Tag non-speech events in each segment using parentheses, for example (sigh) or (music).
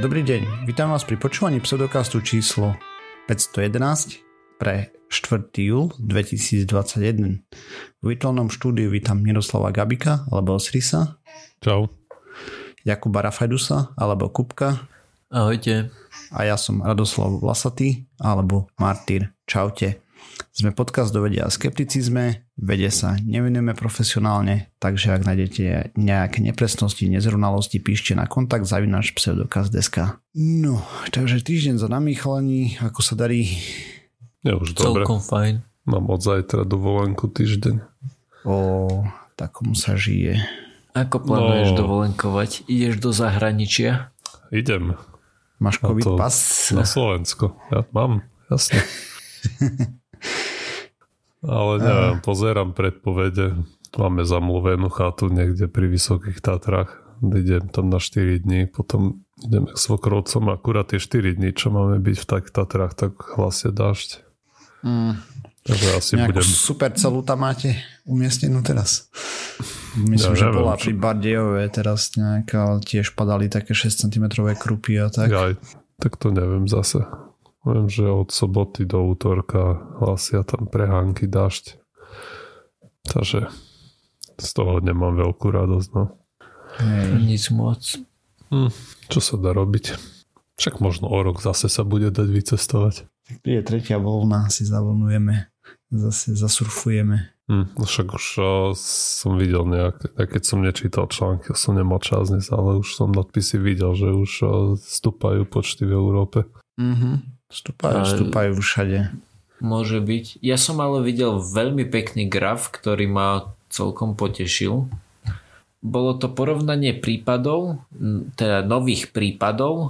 Dobrý deň, vítam vás pri počúvaní pseudokastu číslo 511 pre 4. júl 2021. V virtuálnom štúdiu vítam Miroslava Gabika alebo Osrisa. Čau. Jakuba Rafajdusa alebo Kupka. Ahojte. A ja som Radoslav Vlasatý alebo Martyr. Čaute. Sme podcast do vedia a skepticizme, vede sa nevenujeme profesionálne, takže ak nájdete nejaké nepresnosti, nezrovnalosti, píšte na kontakt zavinač pseudokaz.sk. No, takže týždeň za nami chalani, ako sa darí? Ja už dobre. Celkom fajn. Mám od zajtra dovolenku týždeň. O, takomu sa žije. Ako plánuješ No. dovolenkovať? Ideš do zahraničia? Idem Máš covid pas? na Slovensko. Ja mám, jasne. (laughs) Ale neviem, pozerám predpovede. Máme zamluvenú chatu niekde pri Vysokých Tatrách. Idem tam na 4 dní, potom ideme k svokrovcom. Akurát tie 4 dní, čo máme byť v tak Tatrách, tak hlasie dážď. Mm, Takže asi nejakú budem... super celú tam máte umiestnenú teraz. Myslím, Ja že neviem, bola čo- pri Bardejove teraz nejaká, tiež padali také 6 cm krupy a tak. Aj, tak to neviem zase. Viem, že od soboty do útorka hlasia tam prehánky, dažď. Takže z toho nemám veľkú radosť. No. Hej. Nic moc. Hm, čo sa dá robiť? Však možno o rok zase sa bude dať vycestovať. Je tretia voľna, si zavlnujeme, zase zasurfujeme. No však už som videl nejaké, aj keď som nečítal články, som nemal čas dnes, ale už som nadpisy videl, že už stúpajú počty v Európe. Mhm. Vstúpajú, Ale- vstúpajú všade. Môže byť. Ja som ale videl veľmi pekný graf, ktorý ma celkom potešil. Bolo to porovnanie prípadov, teda nových prípadov e,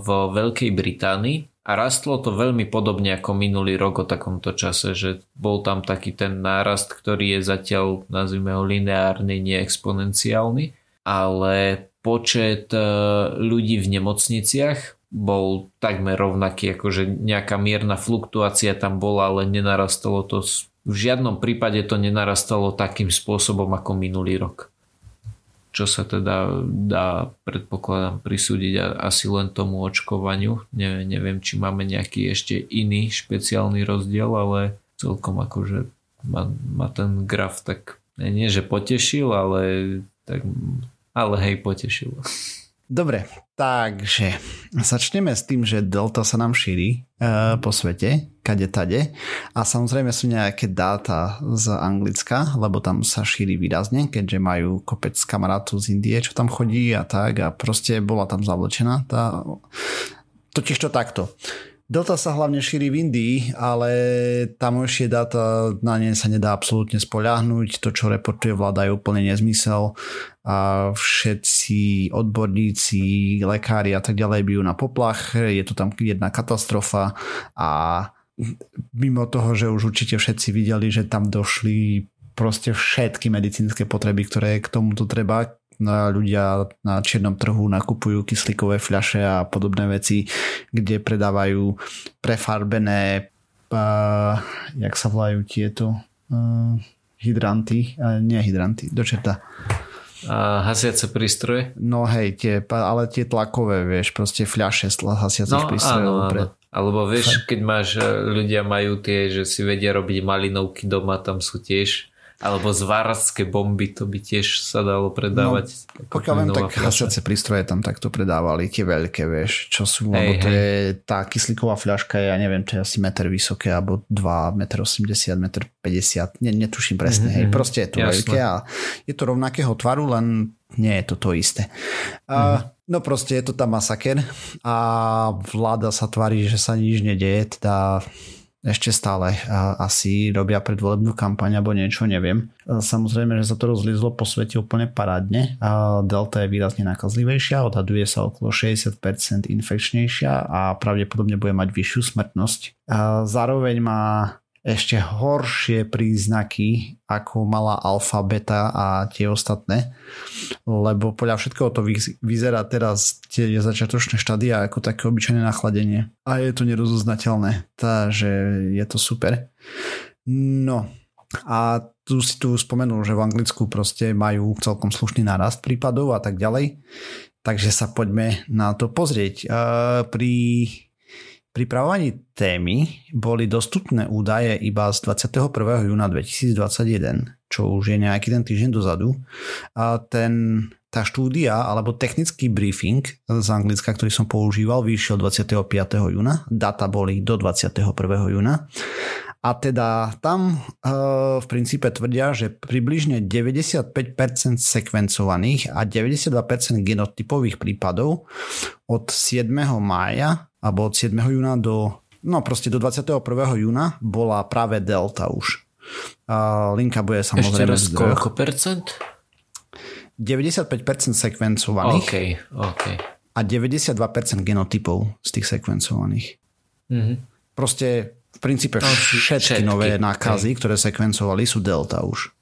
v Veľkej Británii a rastlo to veľmi podobne ako minulý rok o takomto čase, že bol tam taký ten nárast, ktorý je zatiaľ, nazvime ho lineárny, nie exponenciálny, ale počet e, ľudí v nemocniciach bol takmer rovnaký, akože nejaká mierna fluktuácia tam bola, ale nenarastalo to, v žiadnom prípade to nenarastalo takým spôsobom ako minulý rok. Čo sa teda dá, predpokladám, prisúdiť asi len tomu očkovaniu. Ne, neviem, či máme nejaký ešte iný špeciálny rozdiel, ale celkom akože ma, ma ten graf tak, nie že potešil, ale tak, ale hej, potešil. Dobre, takže začneme s tým, že delta sa nám šíri uh, po svete, kade tade a samozrejme sú nejaké dáta z Anglicka, lebo tam sa šíri výrazne, keďže majú kopec kamarátov z Indie, čo tam chodí a tak a proste bola tam zavlečená tá... Totiž to takto. Delta sa hlavne šíri v Indii, ale tamojšie dáta na ne sa nedá absolútne spoľahnúť. To, čo reportuje vláda, je úplne nezmysel a všetci odborníci, lekári a tak ďalej bijú na poplach. Je to tam jedna katastrofa a mimo toho, že už určite všetci videli, že tam došli proste všetky medicínske potreby, ktoré k tomuto treba. Ľudia na čiernom trhu nakupujú kyslíkové fľaše a podobné veci, kde predávajú prefarbené uh, jak sa volajú tieto uh, hydranty, uh, nie hydranty, do čerta. A hasiace prístroje? No hej, tie, ale tie tlakové, vieš, proste fľaše z hasiacich No prístrojov. áno, Pre... áno. Alebo vieš, keď máš, ľudia majú tie, že si vedia robiť malinovky doma, tam sú tiež alebo zváradské bomby, to by tiež sa dalo predávať. No, Pokiaľ viem, tak hasiace prístroje tam takto predávali, tie veľké, vieš, čo sú, Hej, lebo to hej. je, tá kyslíková fľaška je, ja neviem, to je asi meter vysoké, alebo 2, meter 80, meter 50, ne, netuším presne, Mhm, hej, mhm. proste je to Jasné. veľké a je to rovnakého tvaru, len nie je to to isté. Mhm. A, no proste je to tam masaker a vláda sa tvári, že sa nič nedeje, teda ešte stále asi robia predvolebnú kampaň alebo niečo, neviem. Samozrejme, že sa to rozliezlo po svete úplne parádne delta je výrazne nakazlivejšia, odhaduje sa okolo 60% infekčnejšia a pravdepodobne bude mať vyššiu smrtnosť. Zároveň má ešte horšie príznaky ako mala alfa, beta a tie ostatné, lebo podľa všetkého to vyz- vyzerá teraz tie začiatočné štádia ako také obyčajné nachladenie a je to nerozoznateľné, takže je to super. No a tu si tu spomenul, že v Anglicku proste majú celkom slušný nárast prípadov a tak ďalej. Takže sa poďme na to pozrieť. Pri pripravovaní témy boli dostupné údaje iba z 21. júna 2021, čo už je nejaký ten týždeň dozadu. A ten, tá štúdia alebo technický briefing z Anglicka, ktorý som používal, vyšiel 25. júna. Data boli do 21. júna. A teda tam e, v princípe tvrdia, že približne 95% sekvencovaných a 92% genotypových prípadov od 7. mája alebo od 7. júna do, no proste do 21. júna bola práve delta už. A linka bude samozrejme... Ešte raz koľko percent? 95% sekvencovaných okay, okay. a 92% genotypov z tých sekvencovaných. Mm-hmm. Proste v princípe všetky, všetky nové nákazy, okay. ktoré sekvencovali, sú delta už.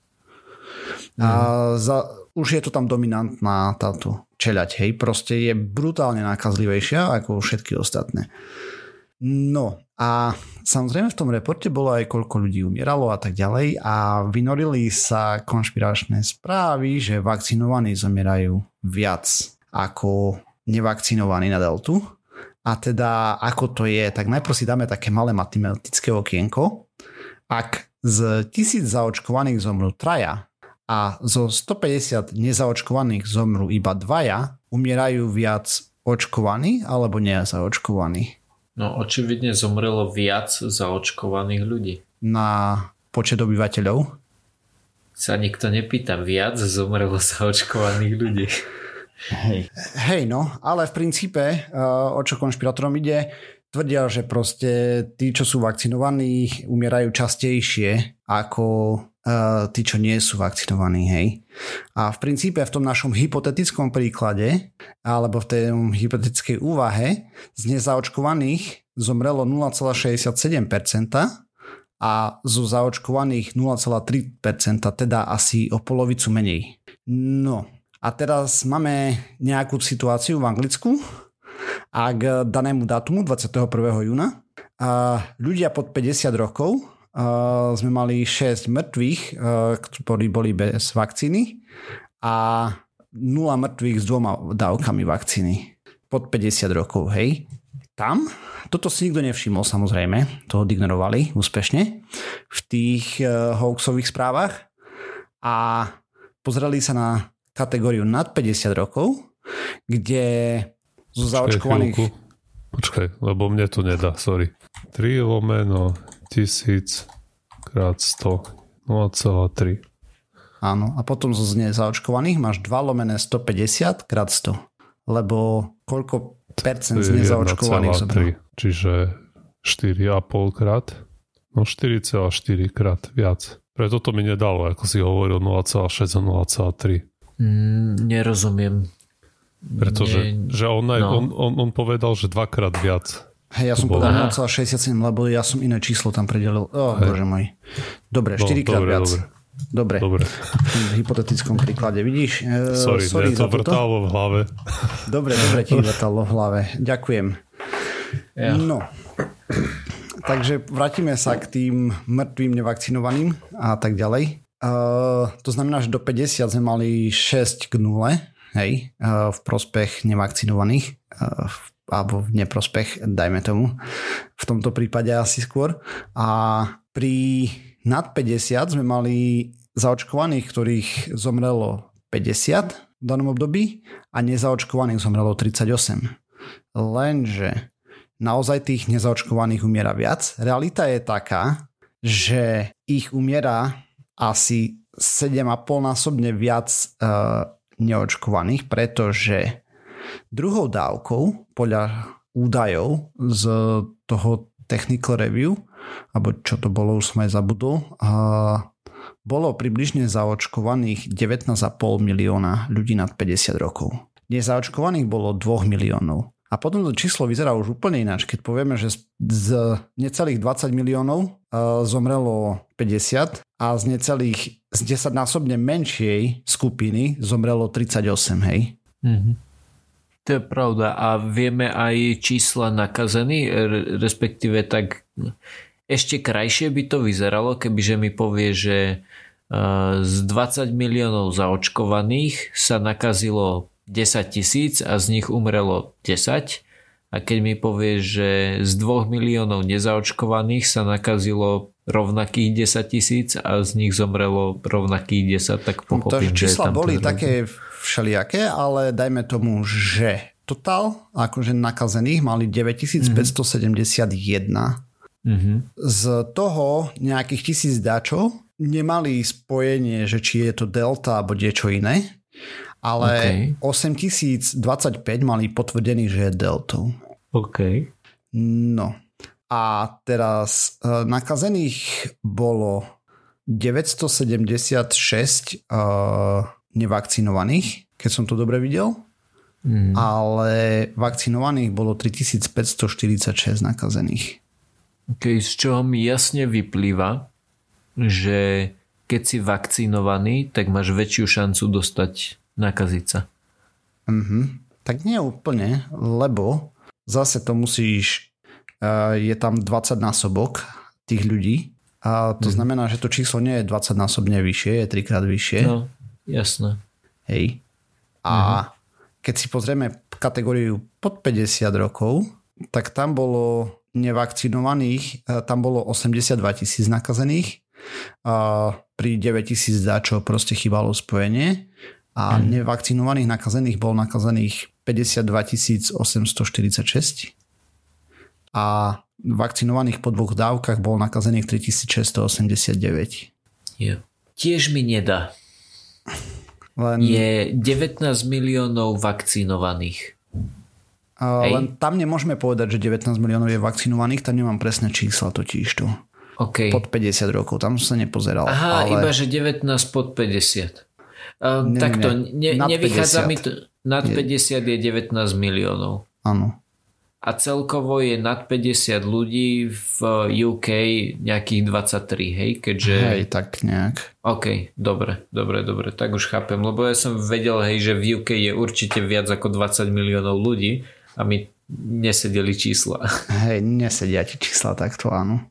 Mm. A za, už je to tam dominantná táto čeľať, hej, proste je brutálne nákazlivejšia ako všetky ostatné. No a samozrejme v tom reporte bolo aj koľko ľudí umieralo a tak ďalej a vynorili sa konšpiračné správy, že vakcinovaní zomierajú viac ako nevakcinovaní na deltu. A teda ako to je, tak najprv si dáme také malé matematické okienko. Ak z tisíc zaočkovaných zomrú traja a zo 150 nezaočkovaných zomru iba dvaja, umierajú viac očkovaní alebo nezaočkovaní? No očividne zomrelo viac zaočkovaných ľudí. Na počet obyvateľov? Sa nikto nepýta, viac zomrelo zaočkovaných ľudí. Hej. Hej, no, ale v princípe, uh, o čo konšpirátorom ide, tvrdia, že proste tí, čo sú vakcinovaní, umierajú častejšie ako tí, čo nie sú vakcinovaní, hej. A v princípe v tom našom hypotetickom príklade, alebo v tej hypotetickej úvahe, z nezaočkovaných zomrelo 0,67% a zo zaočkovaných 0,3%, teda asi o polovicu menej. No, a teraz máme nejakú situáciu v Anglicku, a k danému datumu 21. júna a ľudia pod 50 rokov sme mali 6 mŕtvych, ktorí boli bez vakcíny a 0 mŕtvych s dvoma dávkami vakcíny pod 50 rokov, hej. Tam, toto si nikto nevšimol samozrejme, toho ignorovali úspešne v tých uh, hoaxových správach a pozreli sa na kategóriu nad 50 rokov, kde zo zaočkovaných. Počkaj, lebo mne to nedá, sorry. 3 lomeno 1000 krát 100 0,3. Áno, a potom zo nezaočkovaných máš 2 lomené 150 krát 100. Lebo koľko percent z nezaočkovaných? Čiže 4,5 krát? No 4,4 krát viac. Preto to mi nedalo, ako si hovoril 0,6 a 0,3. Mm, nerozumiem. Pretože nie, že on, aj, no. on, on, on povedal, že dvakrát viac. Hej, ja som povedal 0,67, lebo ja som iné číslo tam predelil. Oh, bože môj. Dobre, 4 no, krát dobre, viac. Dobre. Dobre. V hypotetickom príklade, vidíš? E, sorry, sorry to vrtalo v hlave. Dobre, dobre ti vrtalo v hlave. Ďakujem. Ja. No. Takže vrátime sa k tým mŕtvým nevakcinovaným a tak ďalej. Uh, to znamená, že do 50 sme mali 6 k 0 hej, v prospech nevakcinovaných alebo v neprospech, dajme tomu, v tomto prípade asi skôr. A pri nad 50 sme mali zaočkovaných, ktorých zomrelo 50 v danom období a nezaočkovaných zomrelo 38. Lenže naozaj tých nezaočkovaných umiera viac. Realita je taká, že ich umiera asi 7,5 násobne viac uh, neočkovaných, pretože druhou dávkou podľa údajov z toho technical review, alebo čo to bolo, už som aj zabudol, a bolo približne zaočkovaných 19,5 milióna ľudí nad 50 rokov. Nezaočkovaných bolo 2 miliónov. A potom to číslo vyzerá už úplne ináč, keď povieme, že z necelých 20 miliónov zomrelo 50 a z necelých z 10 násobne menšej skupiny zomrelo 38, hej? Mm-hmm. To je pravda. A vieme aj čísla nakazených, respektíve tak ešte krajšie by to vyzeralo, kebyže mi povie, že z 20 miliónov zaočkovaných sa nakazilo 10 tisíc a z nich umrelo 10 a keď mi povie, že z 2 miliónov nezaočkovaných sa nakazilo rovnakých 10 tisíc a z nich zomrelo rovnakých 10, tak pochopím, to, čísla že tam boli také všelijaké, ale dajme tomu, že total akože nakazených mali 9571. Mm-hmm. Z toho nejakých tisíc dáčov nemali spojenie, že či je to delta alebo niečo iné, ale okay. 8025 mali potvrdený, že je deltou. OK. No, a teraz uh, nakazených bolo 976 uh, nevakcinovaných, keď som to dobre videl. Mm. Ale vakcinovaných bolo 3546 nakazených. Okay, z čoho mi jasne vyplýva, že keď si vakcinovaný, tak máš väčšiu šancu dostať nakaziť sa. Mm-hmm. Tak nie úplne, lebo zase to musíš je tam 20 násobok tých ľudí a to mm. znamená, že to číslo nie je 20 násobne vyššie, je trikrát vyššie. No, jasné. Hej. A mm. keď si pozrieme kategóriu pod 50 rokov, tak tam bolo nevakcinovaných, tam bolo 82 tisíc nakazených, a pri 9 tisíc čo proste chýbalo spojenie a mm. nevakcinovaných nakazených bol nakazených 52 846 a vakcinovaných po dvoch dávkach bol nakazených 3689. Jo. Tiež mi nedá. Len... Je 19 miliónov vakcinovaných. A len tam nemôžeme povedať, že 19 miliónov je vakcinovaných, tam nemám presné čísla totiž tu. Okay. Pod 50 rokov, tam som sa nepozeral. Aha, ale... iba že 19 pod 50. Uh, nie, takto, ne, nevychádza 50. mi to... Nad 50 je 19 miliónov. Áno a celkovo je nad 50 ľudí v UK nejakých 23, hej? Keďže... Hej, tak nejak. OK, dobre, dobre, dobre, tak už chápem, lebo ja som vedel, hej, že v UK je určite viac ako 20 miliónov ľudí a my nesedeli čísla. (laughs) Hej, nesedia ti čísla takto, áno.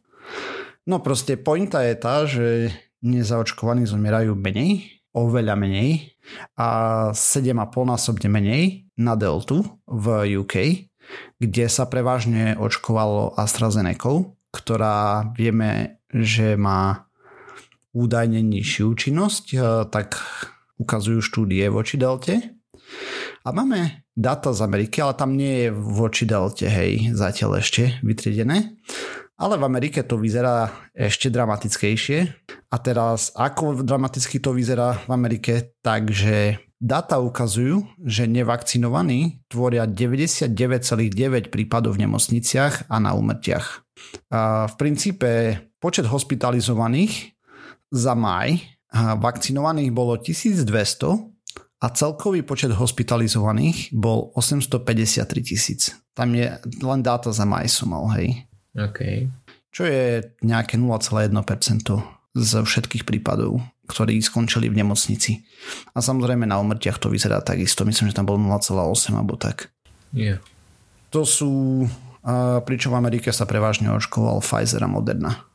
No proste pointa je tá, že nezaočkovaní zomierajú menej, oveľa menej a 7,5 násobne menej na deltu v UK kde sa prevažne očkovalo AstraZeneca, ktorá vieme, že má údajne nižšiu účinnosť, e, tak ukazujú štúdie voči delte. A máme data z Ameriky, ale tam nie je voči delte, hej, zatiaľ ešte vytriedené. Ale v Amerike to vyzerá ešte dramatickejšie. A teraz, ako dramaticky to vyzerá v Amerike, takže Data ukazujú, že nevakcinovaní tvoria 99,9 prípadov v nemocniciach a na úmrtiach. A v princípe počet hospitalizovaných za maj vakcinovaných bolo 1200 a celkový počet hospitalizovaných bol 853 tisíc. Tam je len dáta za maj som mal, hej. Okay. Čo je nejaké 0,1% z všetkých prípadov ktorí skončili v nemocnici. A samozrejme na umrtiach to vyzerá takisto. Myslím, že tam bolo 0,8 alebo tak. Yeah. To sú... Pričom v Amerike sa prevažne očkoval Pfizer a Moderna.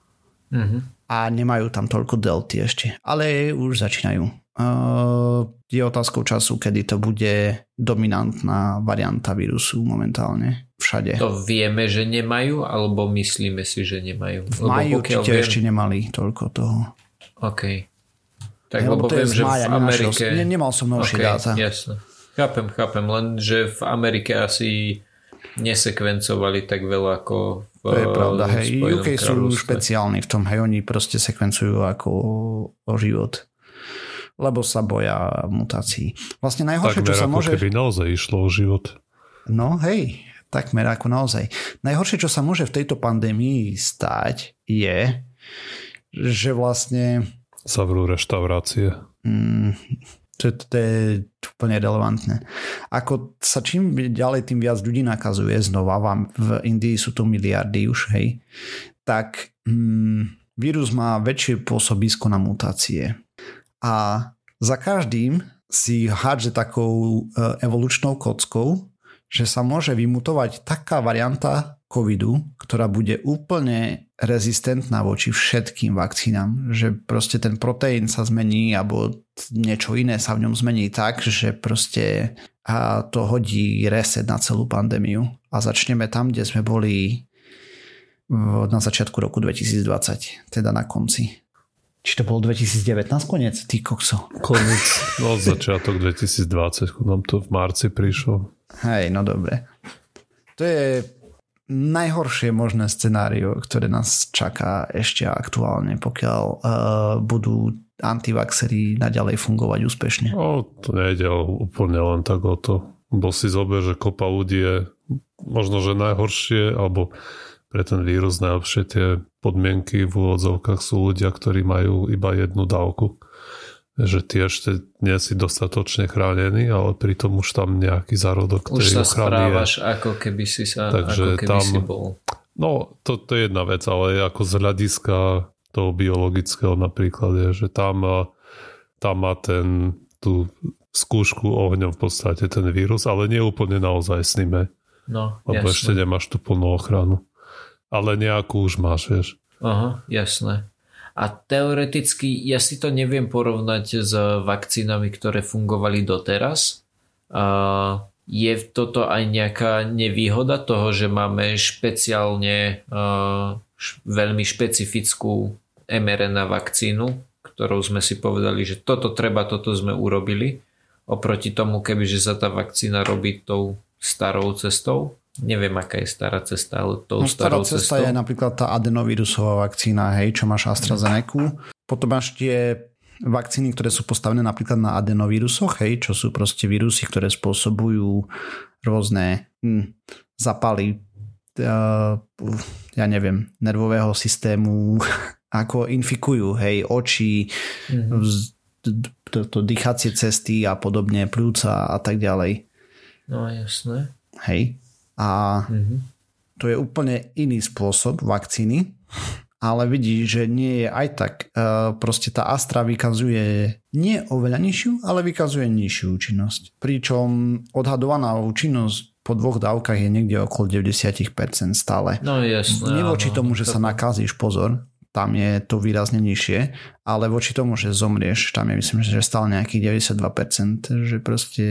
Uh-huh. A nemajú tam toľko delty ešte. Ale už začínajú. Uh, je otázkou času, kedy to bude dominantná varianta vírusu momentálne všade. To vieme, že nemajú, alebo myslíme si, že nemajú? V maji určite viem... ešte nemali toľko toho. OK. Tak, lebo, lebo viem, že v Amerike... Ne, nemal som novšie okay, dáta. Jasne. Chápem, chápem, len že v Amerike asi nesekvencovali tak veľa ako v To je pravda, hej. UK sú špeciálni v tom, hej, oni proste sekvencujú ako o život lebo sa boja mutácií. Vlastne najhoršie, takmer čo sa môže... keby naozaj išlo o život. No hej, takmer ako naozaj. Najhoršie, čo sa môže v tejto pandémii stať, je, že vlastne Zavrú reštaurácie. Mm, to, to je úplne relevantné. Ako sa čím ďalej, tým viac ľudí nakazuje znova, vám v Indii sú to miliardy už, hej, tak mm, vírus má väčšie pôsobisko na mutácie. A za každým si hádže takou e, evolučnou kockou, že sa môže vymutovať taká varianta covidu, ktorá bude úplne rezistentná voči všetkým vakcínám, že proste ten proteín sa zmení alebo niečo iné sa v ňom zmení tak, že proste a to hodí reset na celú pandémiu a začneme tam, kde sme boli na začiatku roku 2020, teda na konci. Či to bol 2019 koniec, ty kokso? Koniec, no začiatok 2020, nám to v marci prišlo. Hej, no dobre. To je najhoršie možné scenário, ktoré nás čaká ešte aktuálne, pokiaľ uh, budú antivaxery naďalej fungovať úspešne. No, to nejde úplne len tak o to. Bo si zober, že kopa ľudí je možno, že najhoršie, alebo pre ten vírus najlepšie tie podmienky v úvodzovkách sú ľudia, ktorí majú iba jednu dávku že ty ešte nie si dostatočne chránený, ale pritom už tam nejaký zárodok Už sa správaš, je. ako keby si sa Takže ako keby tam, si bol. No, to, to je jedna vec, ale ako z hľadiska toho biologického napríklad je, že tam, tam má ten tú skúšku ohňom v podstate ten vírus, ale nie úplne naozaj s ním. No, lebo jasné. ešte nemáš tú plnú ochranu. Ale nejakú už máš, vieš. Aha, jasné. A teoreticky ja si to neviem porovnať s vakcínami, ktoré fungovali doteraz. A je toto aj nejaká nevýhoda toho, že máme špeciálne veľmi špecifickú mRNA vakcínu, ktorou sme si povedali, že toto treba, toto sme urobili. Oproti tomu, kebyže sa tá vakcína robí tou starou cestou, neviem, aká je stará cesta, ale tou no, starou stará cesta cestou... je napríklad tá adenovírusová vakcína, hej, čo máš AstraZeneca. Potom máš tie vakcíny, ktoré sú postavené napríklad na adenovírusoch, hej, čo sú proste vírusy, ktoré spôsobujú rôzne hm, zapaly, uh, ja neviem, nervového systému, (laughs) ako infikujú, hej, oči, mm-hmm. to, to dýchacie cesty a podobne, plúca a tak ďalej. No jasné. Hej. A mm-hmm. to je úplne iný spôsob vakcíny, ale vidí, že nie je aj tak. E, proste tá Astra vykazuje nie oveľa nižšiu, ale vykazuje nižšiu účinnosť. Pričom odhadovaná účinnosť po dvoch dávkach je niekde okolo 90% stále. No jasné. Nie voči tomu, že sa nakazíš, pozor, tam je to výrazne nižšie, ale voči tomu, že zomrieš, tam je myslím, že stále nejakých 92%, že proste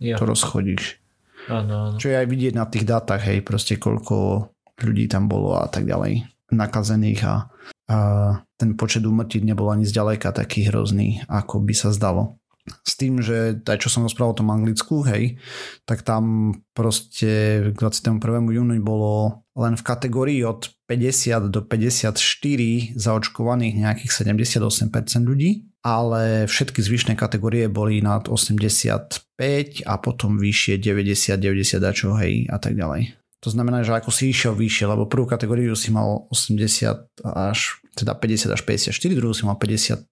ja. to rozchodíš. Ano, ano. Čo je aj vidieť na tých dátach, hej, proste koľko ľudí tam bolo a tak ďalej nakazených a, a ten počet umrtí nebol ani zďaleka taký hrozný, ako by sa zdalo. S tým, že aj čo som rozprával o tom Anglicku, hej, tak tam proste k 21. júni bolo len v kategórii od 50 do 54 zaočkovaných nejakých 78% ľudí ale všetky zvyšné kategórie boli nad 85 a potom vyššie 90, 90 a čo hej a tak ďalej. To znamená, že ako si išiel vyššie, lebo prvú kategóriu si mal 80 až, teda 50 až 54, druhú si mal 55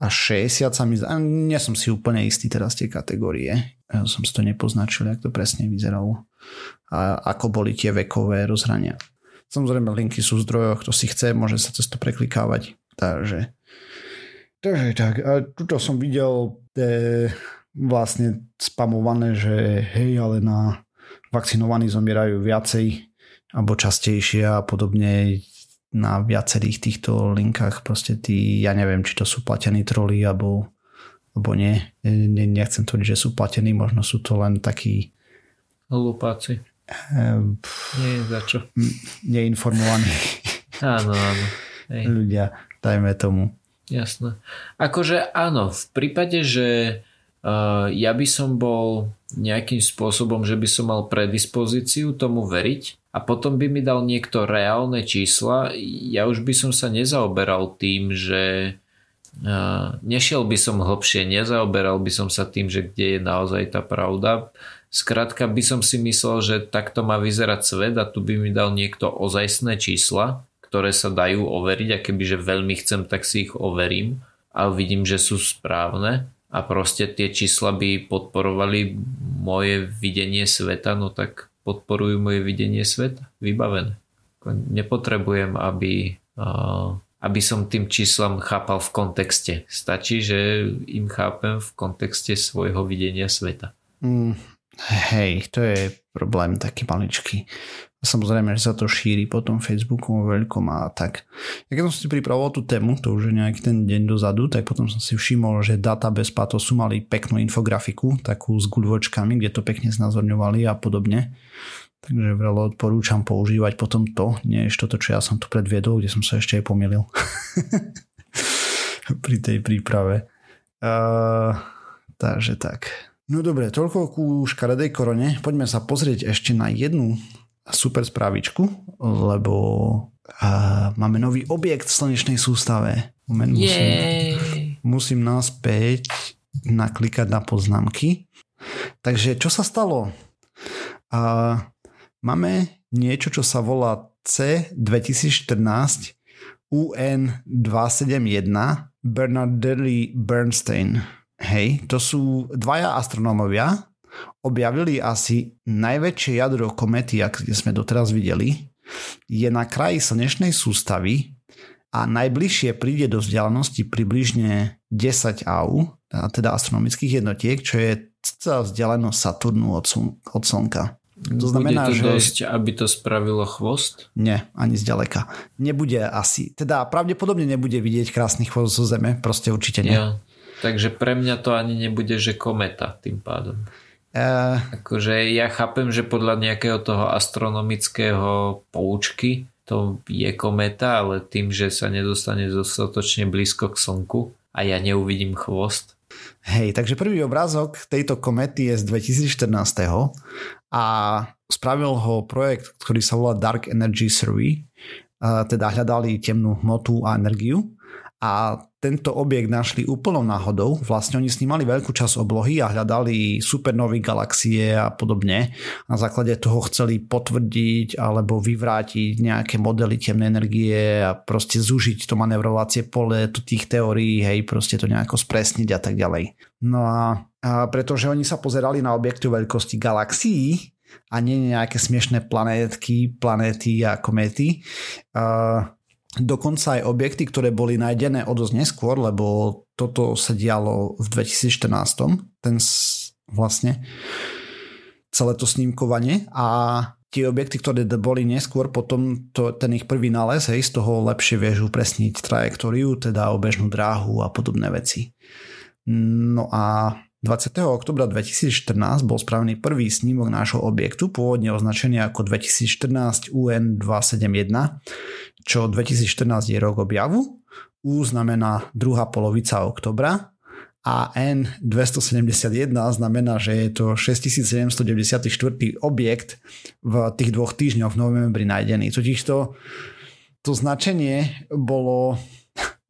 až 60 sa mi zdá, nie som si úplne istý teraz tie kategórie. Ja som si to nepoznačil, jak to presne vyzeralo. A ako boli tie vekové rozhrania. Samozrejme, linky sú v zdrojoch, kto si chce, môže sa cez to preklikávať. Takže Takže tak, a tuto som videl e, vlastne spamované, že hej, ale na vakcinovaní zomierajú viacej alebo častejšie a podobne na viacerých týchto linkách proste tí, ja neviem, či to sú platení troli alebo, alebo nie. Ne, nechcem tvrdiť, že sú platení, možno sú to len takí hlupáci. E, nie za čo. Neinformovaní. áno, áno. Hej. Ľudia, dajme tomu. Jasné. Akože áno, v prípade, že uh, ja by som bol nejakým spôsobom, že by som mal predispozíciu tomu veriť a potom by mi dal niekto reálne čísla, ja už by som sa nezaoberal tým, že uh, nešiel by som hlbšie, nezaoberal by som sa tým, že kde je naozaj tá pravda. Skrátka by som si myslel, že takto má vyzerať svet a tu by mi dal niekto ozajstné čísla ktoré sa dajú overiť a kebyže veľmi chcem, tak si ich overím a vidím, že sú správne a proste tie čísla by podporovali moje videnie sveta, no tak podporujú moje videnie sveta. Vybavené. Nepotrebujem, aby, aby som tým číslam chápal v kontexte. Stačí, že im chápem v kontexte svojho videnia sveta. Mm, Hej, to je problém taký maličký. Samozrejme, že sa to šíri po tom Facebooku veľkom a tak. Ja keď som si pripravoval tú tému, to už je nejaký ten deň dozadu, tak potom som si všimol, že data bez patosu mali peknú infografiku, takú s guľvočkami, kde to pekne znázorňovali a podobne. Takže veľa odporúčam používať potom to, než toto, čo ja som tu predviedol, kde som sa ešte aj pomýlil (laughs) pri tej príprave. Uh, takže tak. No dobre, toľko ku škaredej korone. Poďme sa pozrieť ešte na jednu super správičku, lebo uh, máme nový objekt v slnečnej sústave. Moment, musím, musím naspäť naklikať na poznámky. Takže čo sa stalo? Uh, máme niečo, čo sa volá C2014 UN271 Bernardelli Bernstein. Hej, to sú dvaja astronómovia, objavili asi najväčšie jadro komety, kde sme doteraz videli. Je na kraji slnečnej sústavy a najbližšie príde do vzdialenosti približne 10 AU, teda astronomických jednotiek, čo je celá vzdialenosť Saturnu od, sln- od Slnka. To znamená, Bude to že... dosť, aby to spravilo chvost? Nie, ani zďaleka. Nebude asi. Teda pravdepodobne nebude vidieť krásny chvost zo Zeme, proste určite nie. Ja. Takže pre mňa to ani nebude, že kometa tým pádom. Uh, akože ja chápem, že podľa nejakého toho astronomického poučky to je kometa, ale tým, že sa nedostane dostatočne blízko k Slnku a ja neuvidím chvost. Hej, takže prvý obrázok tejto komety je z 2014. a spravil ho projekt, ktorý sa volá Dark Energy Survey, teda hľadali temnú hmotu a energiu a tento objekt našli úplnou náhodou. Vlastne oni snímali veľkú časť oblohy a hľadali supernový galaxie a podobne. Na základe toho chceli potvrdiť alebo vyvrátiť nejaké modely temnej energie a proste zúžiť to manevrovacie pole tých teórií, hej, proste to nejako spresniť a tak ďalej. No a, a pretože oni sa pozerali na objekty veľkosti galaxií, a nie nejaké smiešné planétky, planéty a kométy, uh, dokonca aj objekty, ktoré boli nájdené o dosť neskôr, lebo toto sa dialo v 2014, ten vlastne celé to snímkovanie a tie objekty, ktoré boli neskôr, potom to, ten ich prvý nález, hej, z toho lepšie vieš upresniť trajektóriu, teda obežnú dráhu a podobné veci. No a 20. oktobra 2014 bol spravený prvý snímok nášho objektu, pôvodne označený ako 2014 UN271, čo 2014 je rok objavu, U znamená druhá polovica oktobra a N271 znamená, že je to 6794. objekt v tých dvoch týždňoch v novembri nájdený. Totiž to, to značenie bolo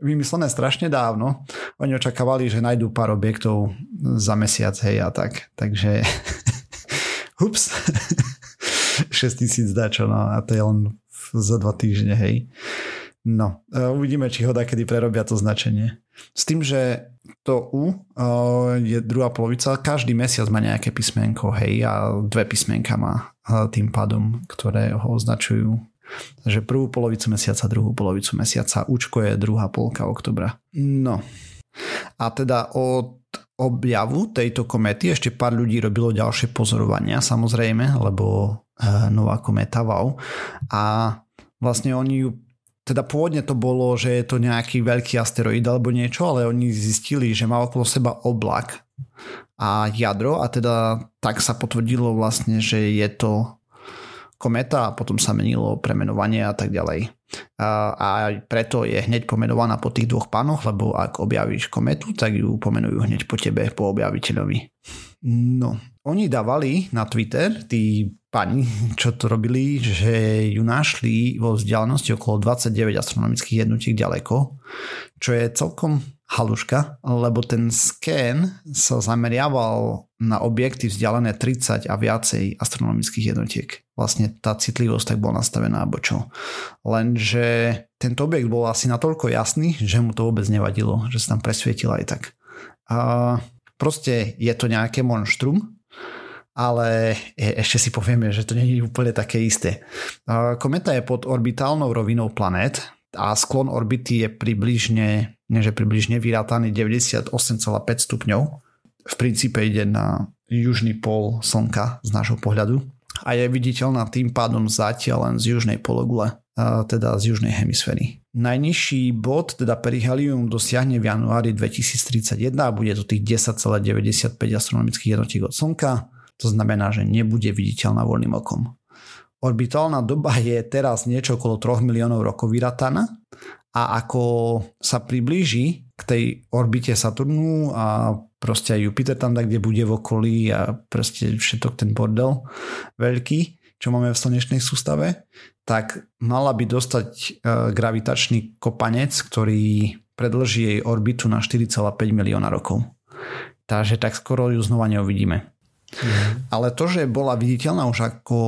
vymyslené strašne dávno. Oni očakávali, že nájdú pár objektov za mesiac, hej, a tak. Takže ups, 6000 dačo, no a to je len za dva týždne, hej. No, e, uvidíme, či ho kedy prerobia to značenie. S tým, že to U e, je druhá polovica, každý mesiac má nejaké písmenko, hej, a dve písmenka má e, tým pádom, ktoré ho označujú Takže prvú polovicu mesiaca, druhú polovicu mesiaca, účko je druhá polka oktobra. No. A teda od objavu tejto komety ešte pár ľudí robilo ďalšie pozorovania, samozrejme, lebo e, nová kometa wow. A vlastne oni ju teda pôvodne to bolo, že je to nejaký veľký asteroid alebo niečo, ale oni zistili, že má okolo seba oblak a jadro a teda tak sa potvrdilo vlastne, že je to kometa a potom sa menilo premenovanie a tak ďalej. A preto je hneď pomenovaná po tých dvoch pánoch, lebo ak objavíš kometu, tak ju pomenujú hneď po tebe, po objaviteľovi. No, oni dávali na Twitter, tí pani, čo to robili, že ju našli vo vzdialenosti okolo 29 astronomických jednotiek ďaleko, čo je celkom haluška, lebo ten scan sa zameriaval na objekty vzdialené 30 a viacej astronomických jednotiek. Vlastne tá citlivosť tak bola nastavená, alebo čo. Lenže tento objekt bol asi natoľko jasný, že mu to vôbec nevadilo, že sa tam presvietil aj tak. A proste je to nejaké monštrum, ale ešte si povieme, že to nie je úplne také isté. Kometa je pod orbitálnou rovinou planét a sklon orbity je približne, nie že približne vyrátaný 98,5 stupňov. V princípe ide na južný pol Slnka z nášho pohľadu a je viditeľná tým pádom zatiaľ len z južnej pologule, teda z južnej hemisféry. Najnižší bod, teda perihelium, dosiahne v januári 2031 a bude to tých 10,95 astronomických jednotiek od Slnka. To znamená, že nebude viditeľná voľným okom. Orbitálna doba je teraz niečo okolo 3 miliónov rokov vyrataná a ako sa priblíži k tej orbite Saturnu a proste aj Jupiter tam tak, kde bude v okolí a proste všetok ten bordel veľký, čo máme v slnečnej sústave, tak mala by dostať e, gravitačný kopanec, ktorý predlží jej orbitu na 4,5 milióna rokov. Takže tak skoro ju znova neuvidíme. Mm. Ale to, že bola viditeľná už ako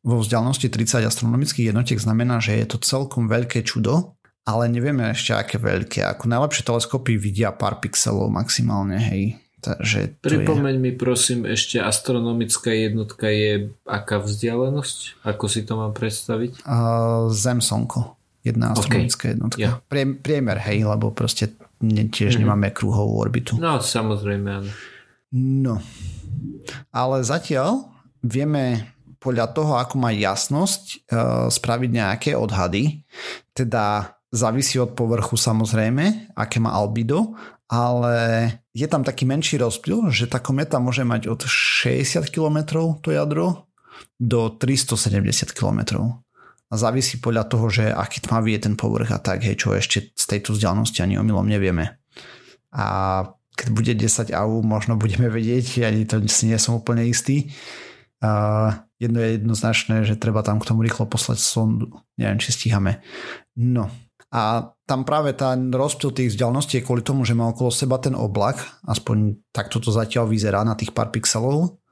vo vzdialenosti 30 astronomických jednotiek znamená, že je to celkom veľké čudo, ale nevieme ešte aké veľké. Ako najlepšie teleskopy vidia pár pixelov maximálne, hej. Takže Pripomeň je... mi prosím ešte astronomická jednotka je aká vzdialenosť? Ako si to mám predstaviť? Uh, Zem Slnko. Jedna astronomická okay. jednotka. Yeah. Prie, priemer, hej, lebo proste ne, tiež mm-hmm. nemáme kruhovú orbitu. No, samozrejme, áno. No. Ale zatiaľ vieme podľa toho, ako má jasnosť, e, spraviť nejaké odhady. Teda závisí od povrchu samozrejme, aké má albido, ale je tam taký menší rozptyl, že tá kometa môže mať od 60 km to jadro do 370 km. A závisí podľa toho, že aký tmavý je ten povrch a tak, hej, čo ešte z tejto vzdialenosti ani omylom nevieme. A keď bude 10 AU, možno budeme vedieť, ani to si nie som úplne istý. Uh, jedno je jednoznačné, že treba tam k tomu rýchlo poslať sondu. Neviem, či stíhame. No. A tam práve ten rozptyl tých vzdialeností je kvôli tomu, že má okolo seba ten oblak, aspoň takto to zatiaľ vyzerá na tých pár pixelov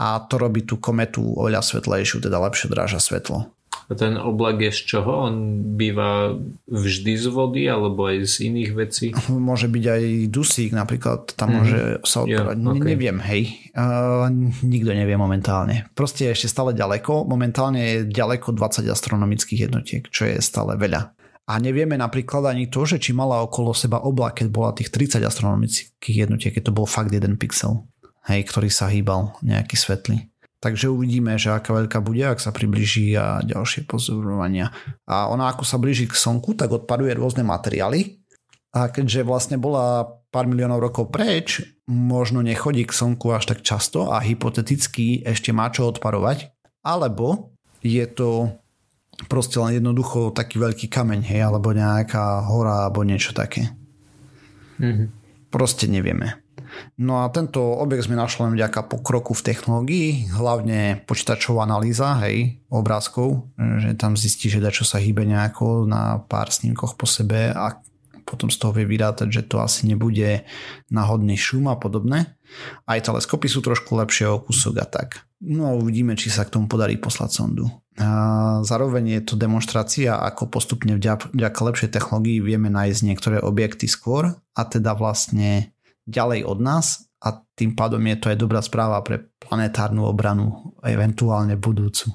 a to robí tú kometu oveľa svetlejšiu, teda lepšie dráža svetlo. A ten oblak je z čoho? On býva vždy z vody alebo aj z iných vecí? Môže byť aj dusík napríklad, tam mm. môže sa odporať. Okay. Neviem, hej. Uh, nikto nevie momentálne. Proste je ešte stále ďaleko. Momentálne je ďaleko 20 astronomických jednotiek, čo je stále veľa. A nevieme napríklad ani to, že či mala okolo seba oblak, keď bola tých 30 astronomických jednotiek, keď to bol fakt jeden pixel, hej, ktorý sa hýbal nejaký svetlý. Takže uvidíme, že aká veľká bude, ak sa približí a ďalšie pozorovania. A ona ako sa blíži k Slnku, tak odpaduje rôzne materiály. A keďže vlastne bola pár miliónov rokov preč, možno nechodí k Slnku až tak často a hypoteticky ešte má čo odparovať. Alebo je to proste len jednoducho taký veľký kameň, hej, alebo nejaká hora, alebo niečo také. Mm-hmm. Proste nevieme. No a tento objekt sme našli len vďaka pokroku v technológii, hlavne počítačová analýza, hej, obrázkov, že tam zistí, že čo sa hýbe nejako na pár snímkoch po sebe a potom z toho vie vyrátať, že to asi nebude náhodný šum a podobné. Aj teleskopy sú trošku lepšie o kúsok a tak. No a uvidíme, či sa k tomu podarí poslať sondu. A zároveň je to demonstrácia, ako postupne vďaka lepšej technológii vieme nájsť niektoré objekty skôr a teda vlastne ďalej od nás a tým pádom je to aj dobrá správa pre planetárnu obranu, eventuálne budúcu.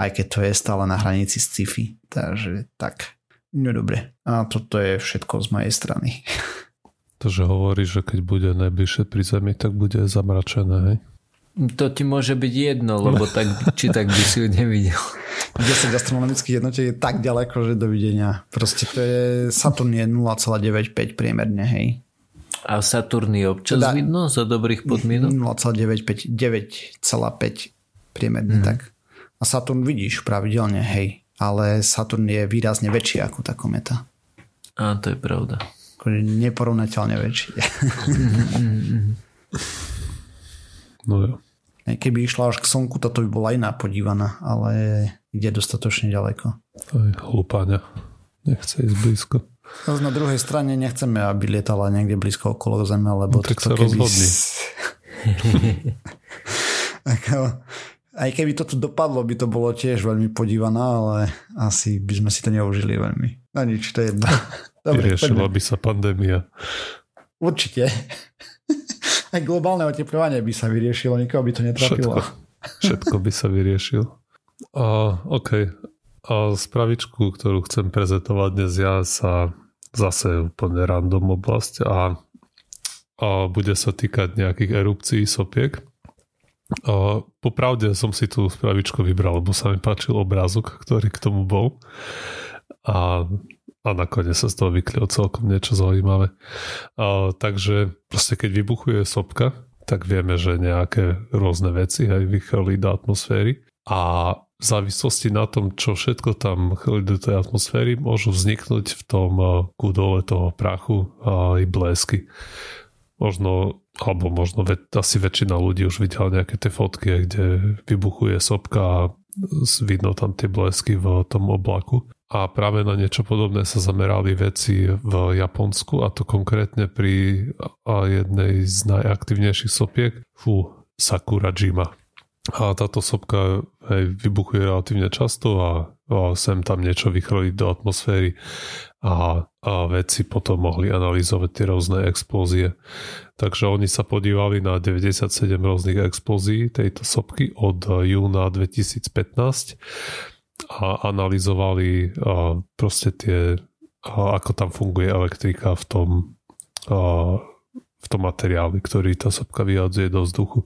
Aj keď to je stále na hranici sci-fi. Takže tak. No dobre. A toto je všetko z mojej strany. (laughs) To, že hovorí, že keď bude najbližšie pri Zemi, tak bude zamračené, hej? To ti môže byť jedno, lebo tak, či tak by si ju nevidel. (laughs) 10 astronomických jednotiek je tak ďaleko, že dovidenia. Proste to je Saturn je 0,95 priemerne, hej. A Saturn je občas teda, vidno za dobrých podmienok? 0,95 9,5 priemerne mm. tak. A Saturn vidíš pravidelne, hej. Ale Saturn je výrazne väčší ako tá kometa. A to je pravda. Neporovnateľne väčší. (laughs) no jo. Keby išla až k Slnku, toto by bola iná podívaná, ale ide dostatočne ďaleko. Aj hlupáňa. Nechce ísť blízko. Na druhej strane nechceme, aby lietala niekde blízko okolo Zeme, lebo no, tak to, sa keby... rozhodni. (laughs) aj keby toto dopadlo, by to bolo tiež veľmi podívané, ale asi by sme si to neužili veľmi. No nič, to je jedno. (laughs) Vyriešila by sa pandémia. Určite. (laughs) Aj globálne oteplovanie by sa vyriešilo, nikoho by to netrafilo. Všetko, všetko by sa vyriešilo. Uh, OK. A spravičku, ktorú chcem prezentovať dnes ja sa zase úplne random oblasť a a bude sa týkať nejakých erupcií sopiek. A popravde som si tú spravičku vybral, lebo sa mi páčil obrázok, ktorý k tomu bol. A, a nakoniec sa z toho vykliel celkom niečo zaujímavé. A, takže proste keď vybuchuje sopka, tak vieme, že nejaké rôzne veci aj vychrli do atmosféry. A v závislosti na tom, čo všetko tam chrli do tej atmosféry, môžu vzniknúť v tom kudole toho prachu aj blesky možno, alebo možno asi väčšina ľudí už videla nejaké tie fotky, kde vybuchuje sopka a vidno tam tie blesky v tom oblaku. A práve na niečo podobné sa zamerali veci v Japonsku a to konkrétne pri jednej z najaktívnejších sopiek, fu, Sakurajima. A táto sopka hej, vybuchuje relatívne často a, a sem tam niečo vychrliť do atmosféry a, a vedci potom mohli analyzovať tie rôzne explózie. Takže oni sa podívali na 97 rôznych explózií tejto sopky od júna 2015 a analyzovali a proste tie, a ako tam funguje elektrika v tom, a v tom materiáli, ktorý tá sopka vyjadzuje do vzduchu.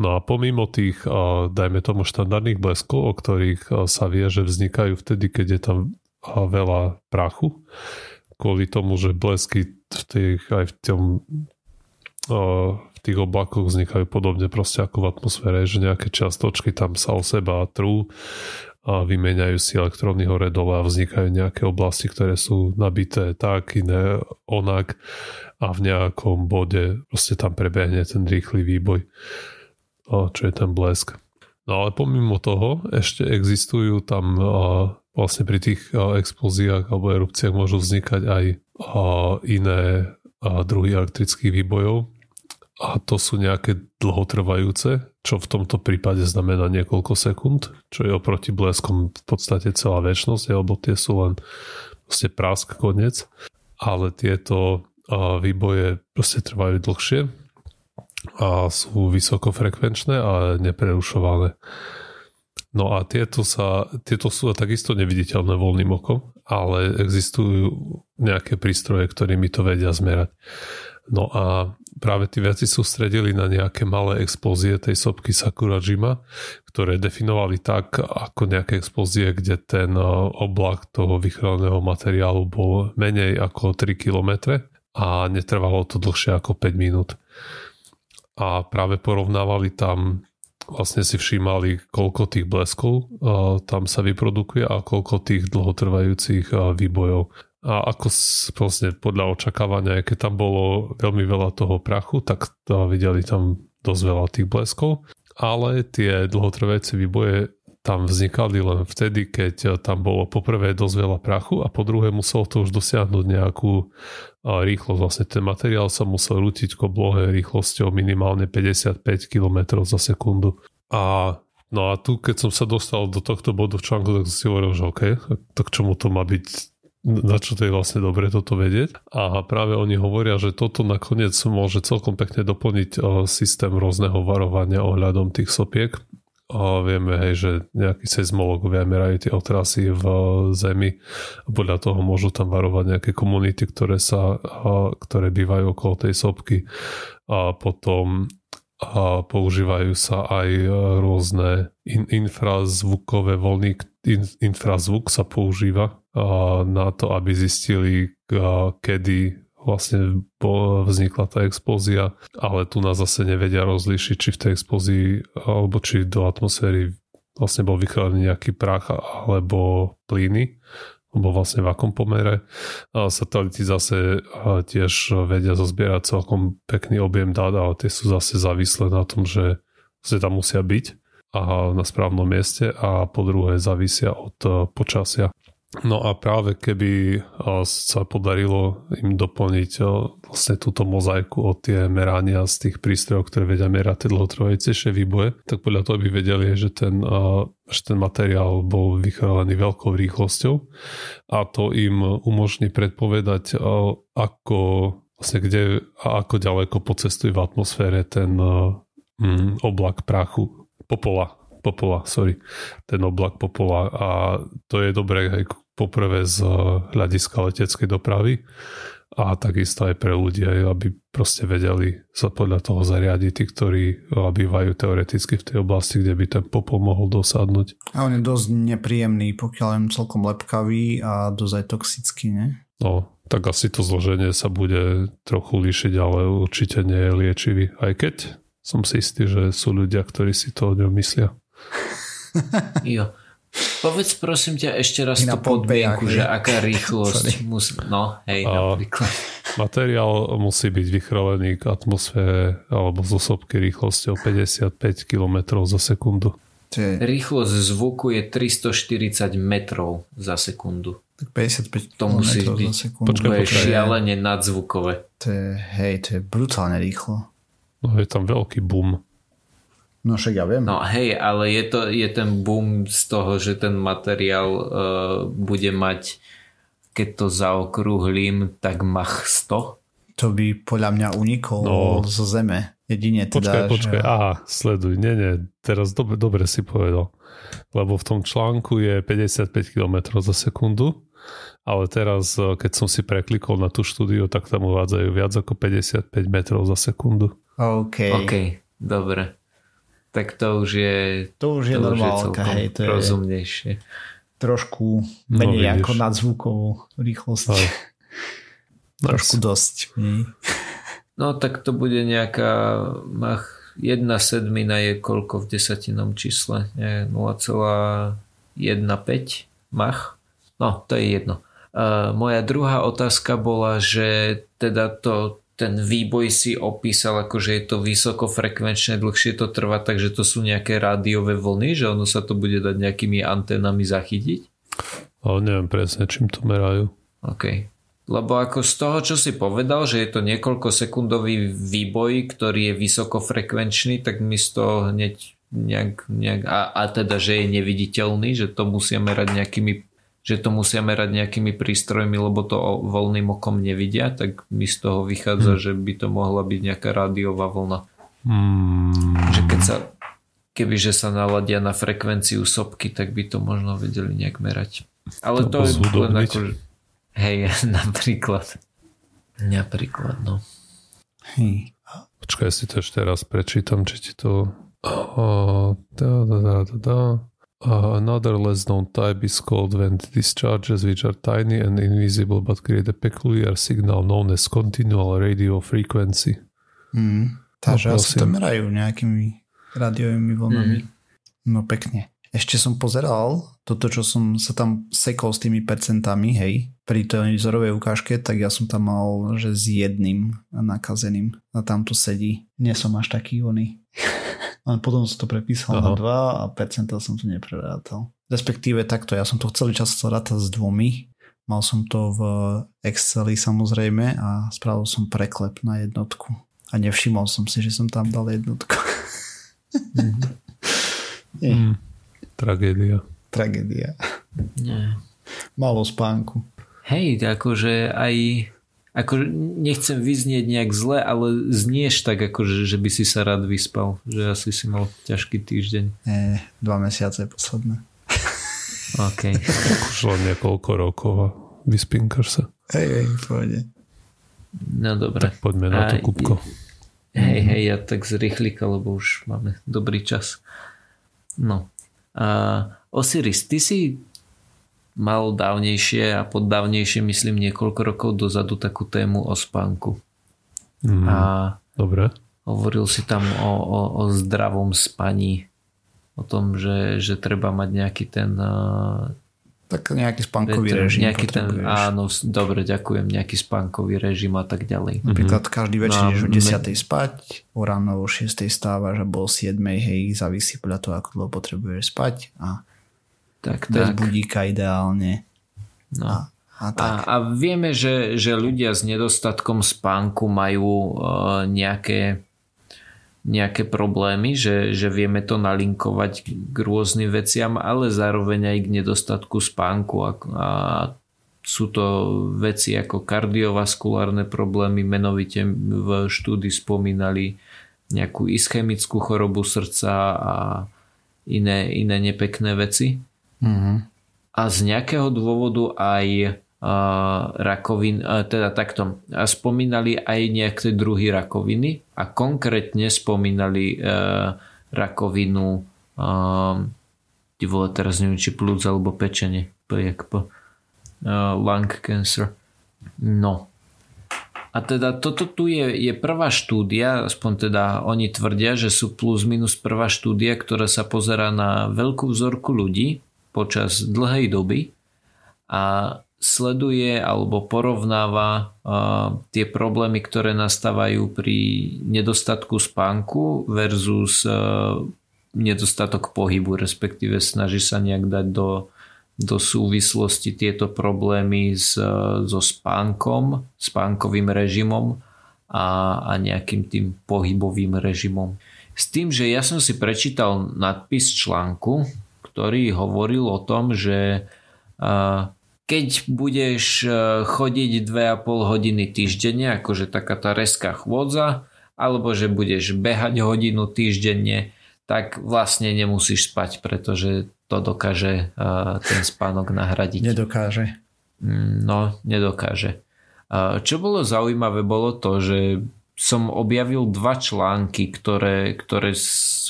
No a pomimo tých, dajme tomu, štandardných bleskov, o ktorých sa vie, že vznikajú vtedy, keď je tam veľa prachu kvôli tomu, že blesky v tých, aj v tom v tých oblakoch vznikajú podobne proste ako v atmosfére, že nejaké čiastočky tam sa o seba trú a vymeniajú si elektróny hore dole a vznikajú nejaké oblasti, ktoré sú nabité tak, iné onak a v nejakom bode proste tam prebehne ten rýchly výboj, čo je ten blesk. No ale pomimo toho ešte existujú tam vlastne pri tých explóziách alebo erupciách môžu vznikať aj iné druhy elektrických výbojov a to sú nejaké dlhotrvajúce, čo v tomto prípade znamená niekoľko sekúnd, čo je oproti bleskom v podstate celá väčšnosť, alebo tie sú len proste prásk koniec. Ale tieto výboje proste trvajú dlhšie a sú vysokofrekvenčné a neprerušované. No a tieto, sa, tieto sú takisto neviditeľné voľným okom, ale existujú nejaké prístroje, ktorými to vedia zmerať. No a práve tí veci sústredili na nejaké malé explózie tej sopky Sakurajima, ktoré definovali tak ako nejaké explózie, kde ten e, oblak toho vychraleného materiálu bol menej ako 3 km a netrvalo to dlhšie ako 5 minút. A práve porovnávali tam vlastne si všímali, koľko tých bleskov uh, tam sa vyprodukuje a koľko tých dlhotrvajúcich uh, výbojov. A ako vlastne podľa očakávania, keď tam bolo veľmi veľa toho prachu, tak videli tam dosť veľa tých bleskov. Ale tie dlhotrvajúce výboje tam vznikali len vtedy, keď tam bolo poprvé dosť veľa prachu a po druhé muselo to už dosiahnuť nejakú rýchlosť. Vlastne ten materiál sa musel rútiť k oblohe rýchlosťou minimálne 55 km za sekundu. A No a tu, keď som sa dostal do tohto bodu v článku, tak som si hovoril, že OK, tak čomu to má byť na čo to je vlastne dobre toto vedieť. A práve oni hovoria, že toto nakoniec môže celkom pekne doplniť systém rôzneho varovania ohľadom tých sopiek, a vieme, hej, že nejakí seizmologovia merajú tie otrasy v zemi a podľa toho môžu tam varovať nejaké komunity, ktoré, sa, ktoré bývajú okolo tej sopky a potom a používajú sa aj rôzne in, infrazvukové voľny. In, infrazvuk sa používa a, na to, aby zistili, a, kedy vlastne vznikla tá explózia, ale tu nás zase nevedia rozlíšiť, či v tej explózii alebo či do atmosféry vlastne bol vychádzaný nejaký prach alebo plyny, alebo vlastne v akom pomere. A satelity zase tiež vedia zozbierať celkom pekný objem dát, ale tie sú zase závislé na tom, že tam musia byť a na správnom mieste a po druhé závisia od počasia. No a práve keby sa podarilo im doplniť vlastne túto mozaiku od tie merania z tých prístrojov, ktoré vedia merať tie dlhotrvajúcejšie výboje, tak podľa toho by vedeli, že ten, že ten materiál bol vychválený veľkou rýchlosťou. A to im umožní predpovedať, ako vlastne kde a ako ďaleko pocestuje v atmosfére ten oblak prachu, popola, popola, sorry, ten oblak popola a to je dobré aj poprvé z hľadiska leteckej dopravy a takisto aj pre ľudí, aby proste vedeli sa podľa toho zariadiť tí, ktorí bývajú teoreticky v tej oblasti, kde by ten popol mohol dosadnúť. A on je dosť nepríjemný, pokiaľ je celkom lepkavý a dosť aj toxický, ne? No, tak asi to zloženie sa bude trochu líšiť, ale určite nie je liečivý. Aj keď som si istý, že sú ľudia, ktorí si to o ňom myslia. (laughs) jo. Povedz prosím ťa ešte raz tú podmienku, že aká (laughs) rýchlosť musí... No, hej, napríklad. (laughs) Materiál musí byť vychrlený k atmosfére alebo z osobky rýchlosťou 55 km za sekundu. Rýchlosť zvuku je 340 metrov za sekundu. Tak 55 to musí byť, za sekundu. Počkaj, to je šialene nadzvukové. To je, hej, to je brutálne rýchlo. No je tam veľký boom. No však ja viem. No hej, ale je, to, je ten boom z toho, že ten materiál uh, bude mať, keď to zaokrúhlím, tak mach 100. To by podľa mňa unikol no. zo zeme. Jedine teda, počkaj, počkaj, že... aha, sleduj, nie, nie, teraz dobre, dobre si povedal. Lebo v tom článku je 55 km za sekundu, ale teraz, eh, keď som si preklikol na tú štúdiu, tak tam uvádzajú viac ako 55 metrov za sekundu. OK. OK, dobre tak to už je to už je to normálka, hej, to je rozumnejšie. Trošku no, menej no, ako nadzvukovú rýchlosť. No. (laughs) trošku dosť. Nie? No tak to bude nejaká mach jedna sedmina je koľko v desatinom čísle? 0,15 mach? No, to je jedno. Uh, moja druhá otázka bola, že teda to ten výboj si opísal, ako že je to vysokofrekvenčné, dlhšie to trvá, takže to sú nejaké rádiové vlny, že ono sa to bude dať nejakými anténami zachytiť? Ale neviem presne, čím to merajú. OK. Lebo ako z toho, čo si povedal, že je to niekoľko sekundový výboj, ktorý je vysokofrekvenčný, tak mi z toho hneď nejak, nejak a, a teda, že je neviditeľný, že to musia merať nejakými že to musia merať nejakými prístrojmi, lebo to voľným okom nevidia, tak mi z toho vychádza, hmm. že by to mohla byť nejaká rádiová vlna. Hmm. Že keď sa kebyže sa naladia na frekvenciu sopky, tak by to možno vedeli nejak merať. Ale to, to je len ako... Hej, (laughs) napríklad. Napríklad, no. Hej. Počkaj, si to ešte raz prečítam, či ti to... Oh, da, da, da, da, da. Uh, another less known type is called vent discharges, which are tiny and invisible but create a peculiar signal known as continual radio frequency. Mm, takže no, asi to merajú nejakými rádiovými vlnami. Mm. No pekne. Ešte som pozeral toto, čo som sa tam sekol s tými percentami, hej, pri tej vzorovej ukážke, tak ja som tam mal, že s jedným nakazeným a tam to sedí. Nie som až taký oný. (laughs) A potom som to prepísal Aha. na 2 a percentá som to neprerátal. Respektíve takto, ja som to celý čas chcel rátať s dvomi. Mal som to v Exceli samozrejme a spravil som preklep na jednotku. A nevšimol som si, že som tam dal jednotku. (laughs) mm. mm. Tragédia. Tragédia. Nie. Malo spánku. Hej, akože aj ako nechcem vyznieť nejak zle, ale znieš tak, ako že, že by si sa rád vyspal. Že asi si mal ťažký týždeň. Nie, dva mesiace posledné. (laughs) OK. Už len niekoľko rokov a vyspinkaš sa. Hej, hej, pôjde. No dobre. Tak poďme na to, Kupko. Hej, hej, ja tak z rýchlika, lebo už máme dobrý čas. No. A Osiris, ty si mal dávnejšie a poddávnejšie, myslím, niekoľko rokov dozadu takú tému o spánku. Mm, a dobre. Hovoril si tam o, o, o zdravom spaní. O tom, že, že treba mať nejaký ten... Tak nejaký spánkový ten, režim nejaký ten, Áno, dobre, ďakujem. Nejaký spánkový režim a tak ďalej. Napríklad mm-hmm. každý večer no, o 10. spať, o ráno o 6. stávaš a bol 7. hej, závisí podľa toho, ako dlho potrebuješ spať a tak, Bez tak. budíka ideálne. No. A, a, tak. a, a vieme, že, že ľudia s nedostatkom spánku majú uh, nejaké nejaké problémy, že, že vieme to nalinkovať k rôznym veciam, ale zároveň aj k nedostatku spánku a, a sú to veci ako kardiovaskulárne problémy, menovite v štúdii spomínali nejakú ischemickú chorobu srdca a iné, iné nepekné veci. Mm-hmm. a z nejakého dôvodu aj rakovin, teda takto, spomínali aj nejaké druhy rakoviny a konkrétne spomínali rakovinu ty teraz neviem, či plúc alebo pečenie, PJKP, lung cancer. No. A teda toto tu je, je prvá štúdia, aspoň teda oni tvrdia, že sú plus minus prvá štúdia, ktorá sa pozera na veľkú vzorku ľudí počas dlhej doby a sleduje alebo porovnáva tie problémy, ktoré nastávajú pri nedostatku spánku versus nedostatok pohybu, respektíve snaží sa nejak dať do, do súvislosti tieto problémy s, so spánkom, spánkovým režimom a, a nejakým tým pohybovým režimom. S tým, že ja som si prečítal nadpis článku, ktorý hovoril o tom, že keď budeš chodiť 2,5 hodiny týždenne, akože taká tá reská chôdza, alebo že budeš behať hodinu týždenne, tak vlastne nemusíš spať, pretože to dokáže ten spánok nahradiť. Nedokáže. Mm, no, nedokáže. Čo bolo zaujímavé, bolo to, že som objavil dva články, ktoré, ktoré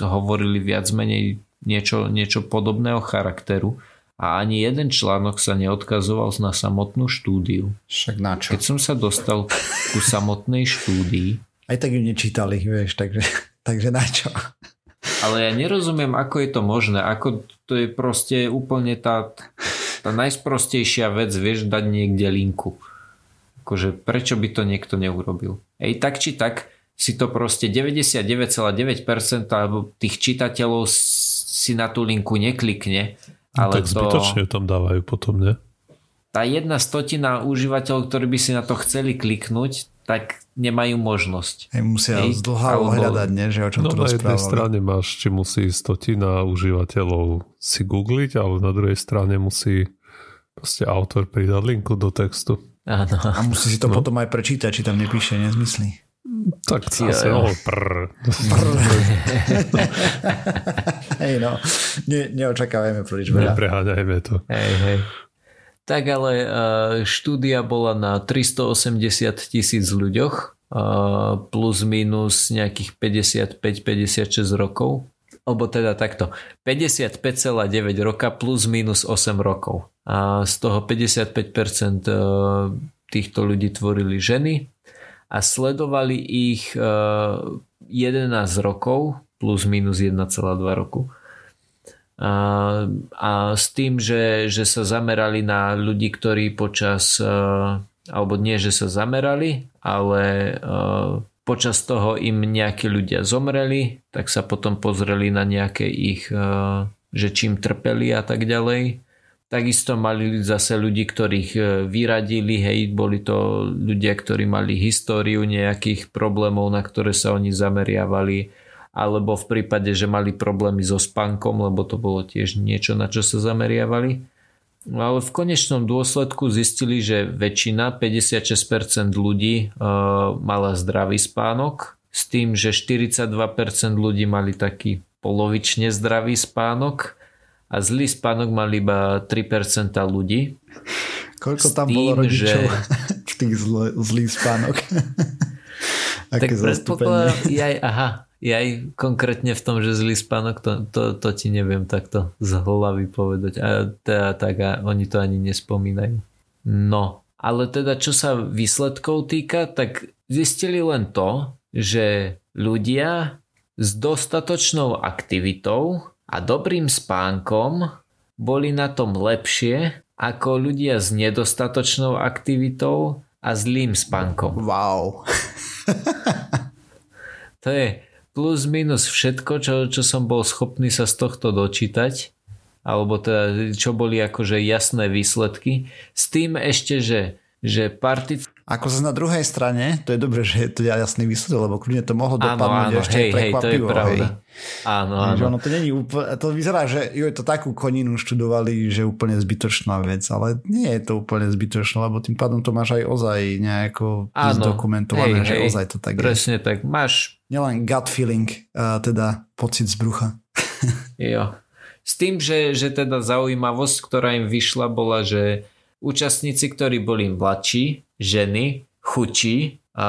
hovorili viac menej niečo, niečo podobného charakteru a ani jeden článok sa neodkazoval na samotnú štúdiu. Však na čo? Keď som sa dostal ku samotnej štúdii... Aj tak ju nečítali, vieš, takže, takže na čo? Ale ja nerozumiem, ako je to možné. Ako to je proste úplne tá, tá najsprostejšia vec, vieš, dať niekde linku. Akože prečo by to niekto neurobil? Ej, tak či tak si to proste 99,9% tých čitateľov si na tú linku neklikne No ale tak to... zbytočne tam dávajú potom, ne? Tá jedna stotina užívateľov, ktorí by si na to chceli kliknúť, tak nemajú možnosť. Hej, musia Hej, zdlhavo alebo... hľadať, ne, že o čom no, to na jednej strane máš, či musí stotina užívateľov si googliť, ale na druhej strane musí proste autor pridať linku do textu. Áno. A musí si to no. potom aj prečítať, či tam nepíše nezmysly. Tak zase, ja, oh, prr. prr. (laughs) hej no, ne, neočakávajme príliš veľa. Nepreháňajme to. Hej, hej. Tak ale uh, štúdia bola na 380 tisíc ľuďoch uh, plus minus nejakých 55-56 rokov alebo teda takto 55,9 roka plus minus 8 rokov a z toho 55% týchto ľudí tvorili ženy a sledovali ich 11 rokov plus minus 1,2 roku. A, s tým, že, že sa zamerali na ľudí, ktorí počas, alebo nie, že sa zamerali, ale počas toho im nejakí ľudia zomreli, tak sa potom pozreli na nejaké ich, že čím trpeli a tak ďalej. Takisto mali zase ľudí, ktorých e, vyradili, hej, boli to ľudia, ktorí mali históriu nejakých problémov, na ktoré sa oni zameriavali, alebo v prípade, že mali problémy so spánkom, lebo to bolo tiež niečo, na čo sa zameriavali. Ale v konečnom dôsledku zistili, že väčšina, 56% ľudí e, mala zdravý spánok, s tým, že 42% ľudí mali taký polovične zdravý spánok a zlý spánok mal iba 3% ľudí. Koľko tam tým, bolo rodičov že... (laughs) v tých zl- zlý spánok? (laughs) Aké tak predpokladám, jaj, aha, jaj konkrétne v tom, že zlý spánok, to, to, to ti neviem takto z hlavy povedať. A teda tak a oni to ani nespomínajú. No, ale teda čo sa výsledkov týka, tak zistili len to, že ľudia s dostatočnou aktivitou a dobrým spánkom boli na tom lepšie ako ľudia s nedostatočnou aktivitou a zlým spánkom. Wow. to je plus minus všetko, čo, čo som bol schopný sa z tohto dočítať alebo teda čo boli akože jasné výsledky. S tým ešte, že, že partic- ako sa na druhej strane, to je dobré, že je to jasný výsledok, lebo kľudne to mohlo dopadnúť áno, ešte hej, hej, to je pravda. Hej. Áno, áno. ono to, není úplne, to vyzerá, že ju to takú koninu študovali, že úplne zbytočná vec, ale nie je to úplne zbytočné, lebo tým pádom to máš aj ozaj nejako áno, zdokumentované, hej, že hej, ozaj to tak presne je. tak, máš... Nielen gut feeling, teda pocit z brucha. jo. S tým, že, že teda zaujímavosť, ktorá im vyšla, bola, že účastníci, ktorí boli mladší, ženy, chučí, a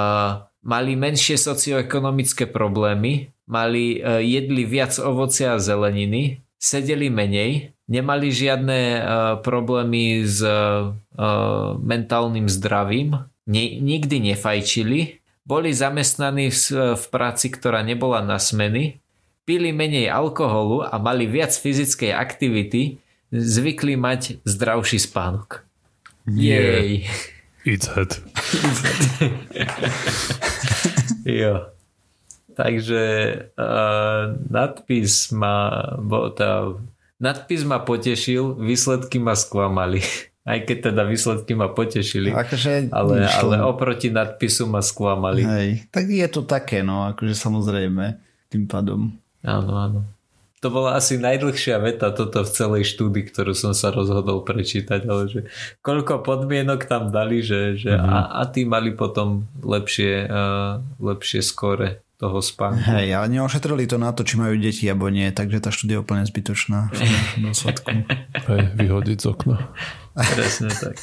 mali menšie socioekonomické problémy, mali, e, jedli viac ovocia a zeleniny, sedeli menej, nemali žiadne uh, problémy s uh, mentálnym zdravím, ne, nikdy nefajčili, boli zamestnaní v, v práci, ktorá nebola na smeny, pili menej alkoholu a mali viac fyzickej aktivity, zvykli mať zdravší spánok. Jej. It's head. (laughs) jo. Takže uh, nadpis ma, bo, tá, nadpis ma potešil, výsledky ma sklamali. Aj keď teda výsledky ma potešili. Akože ale, ale oproti nadpisu ma sklamali. Hej, tak je to také, no, akože samozrejme, tým pádom. Áno, áno. To bola asi najdlhšia veta toto v celej štúdii, ktorú som sa rozhodol prečítať, ale že koľko podmienok tam dali, že, že mm-hmm. a, a tí mali potom lepšie, uh, lepšie skore toho spánku. Hej, ale neošetrili to na to, či majú deti alebo nie, takže tá štúdia je úplne zbytočná (laughs) v Hej, vyhodiť z okna. Presne tak.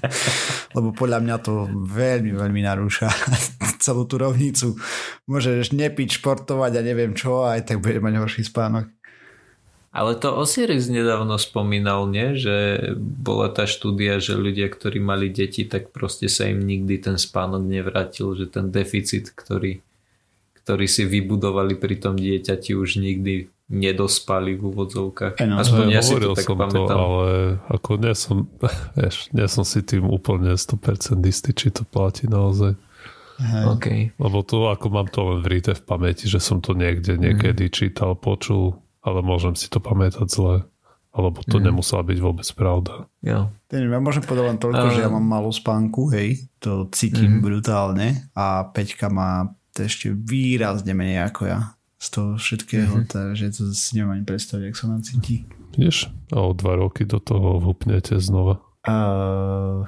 (laughs) Lebo podľa mňa to veľmi, veľmi narúša (laughs) celú tú rovnicu. Môžeš nepiť, športovať a neviem čo, aj tak bude mať horší spánok. Ale to Osiris nedávno spomínal, nie? že bola tá štúdia, že ľudia, ktorí mali deti, tak proste sa im nikdy ten spánok nevrátil, že ten deficit, ktorý ktorí si vybudovali pri tom dieťati už nikdy nedospali v úvodzovkách. No, Aspoň ja si to tak som pamätám. To, ale ako nie som, (laughs) vieš, nie som si tým úplne 100% istý, či to platí naozaj. Okay. Lebo to ako mám to len vríte v pamäti, že som to niekde niekedy mm. čítal, počul, ale môžem si to pamätať zle. Alebo to mm. nemusela byť vôbec pravda. Ja. Ja môžem povedať len toľko, uh, že ja mám malú spánku, hej, to cítim mm. brutálne a Peťka má to ešte výrazne menej ako ja z toho všetkého, mm-hmm. takže to si neviem ani predstaviť, jak sa nám cíti. Vieš, a o dva roky do toho vhupnete znova. Uh...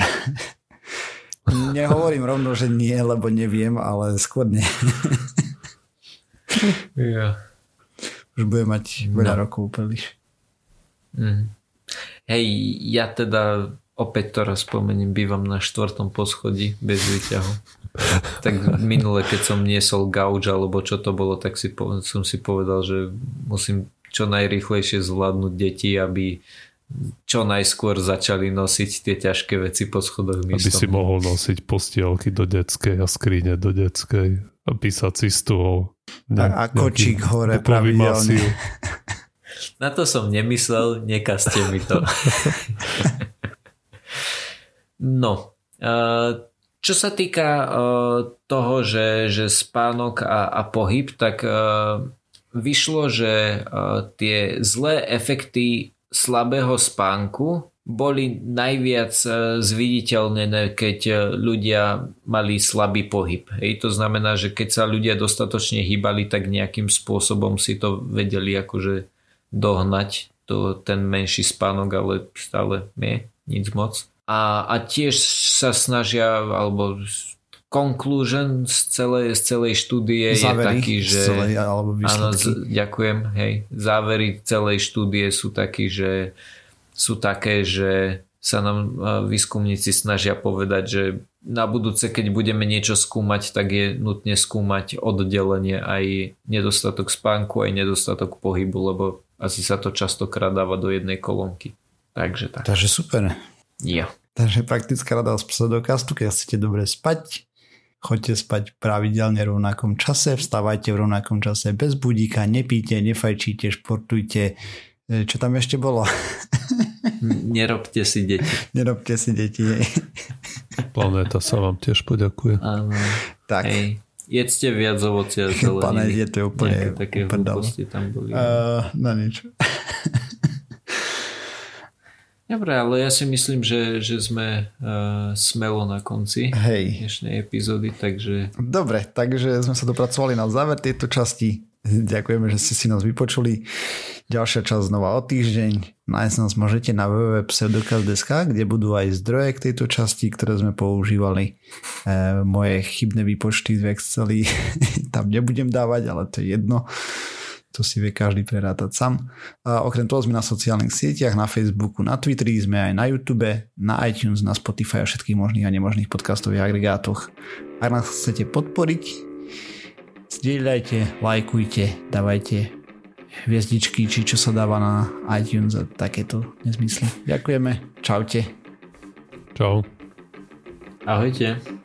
(laughs) Nehovorím rovno, že nie, lebo neviem, ale skôr nie. yeah. Už bude mať veľa no. rokov príliš. Mm. Hej, ja teda opäť to raz spomeniem, bývam na štvrtom poschodí bez výťahu. tak minule, keď som niesol gauč alebo čo to bolo, tak si, som si povedal, že musím čo najrychlejšie zvládnuť deti, aby čo najskôr začali nosiť tie ťažké veci po schodoch místom. Aby si mohol nosiť postielky do detskej a skrine do detskej a písací stôl. Ne, a, a kočík hore pravidelne. Na to som nemyslel, nekaste mi to. (laughs) No, čo sa týka toho, že, že spánok a, a pohyb, tak vyšlo, že tie zlé efekty slabého spánku boli najviac zviditeľnené, keď ľudia mali slabý pohyb. Hej, to znamená, že keď sa ľudia dostatočne hýbali, tak nejakým spôsobom si to vedeli akože dohnať to, ten menší spánok, ale stále nie, nic moc a, a tiež sa snažia, alebo conclusion z celej, z celej štúdie Závery je taký, že... Celej, alebo áno, z, ďakujem, hej. Závery celej štúdie sú taký, že sú také, že sa nám e, výskumníci snažia povedať, že na budúce, keď budeme niečo skúmať, tak je nutne skúmať oddelenie aj nedostatok spánku, aj nedostatok pohybu, lebo asi sa to častokrát dáva do jednej kolónky. Takže tak. Takže super. Jo. Takže praktická rada z pseudokastu, keď chcete dobre spať, choďte spať pravidelne v rovnakom čase, vstávajte v rovnakom čase bez budíka, nepíte, nefajčíte, športujte. E, čo tam ešte bolo? (laughs) Nerobte si deti. Nerobte si deti. Planéta sa vám tiež poďakuje. Áno. Tak. Hej. Jedzte viac ovocia (laughs) zeleniny. Planéte, to je úplne Nejaké také tam boli. Uh, na nič. Dobre, ale ja si myslím, že, že sme uh, smelo na konci Hej. dnešnej epizódy, takže... Dobre, takže sme sa dopracovali na záver tejto časti. Ďakujeme, že ste si nás vypočuli. Ďalšia časť znova o týždeň. Nájsť nás môžete na www.pseudokaz.sk, kde budú aj zdroje k tejto časti, ktoré sme používali. E, moje chybné výpočty z Exceli (laughs) tam nebudem dávať, ale to je jedno. To si vie každý prerátať sám. A okrem toho sme na sociálnych sieťach, na Facebooku, na Twitteri, sme aj na YouTube, na iTunes, na Spotify a všetkých možných a nemožných podcastových agregátoch. Ak nás chcete podporiť, zdieľajte, lajkujte, dávajte hviezdičky, či čo sa dáva na iTunes a takéto nezmysly. Ďakujeme, čaute. Čau. Ahojte.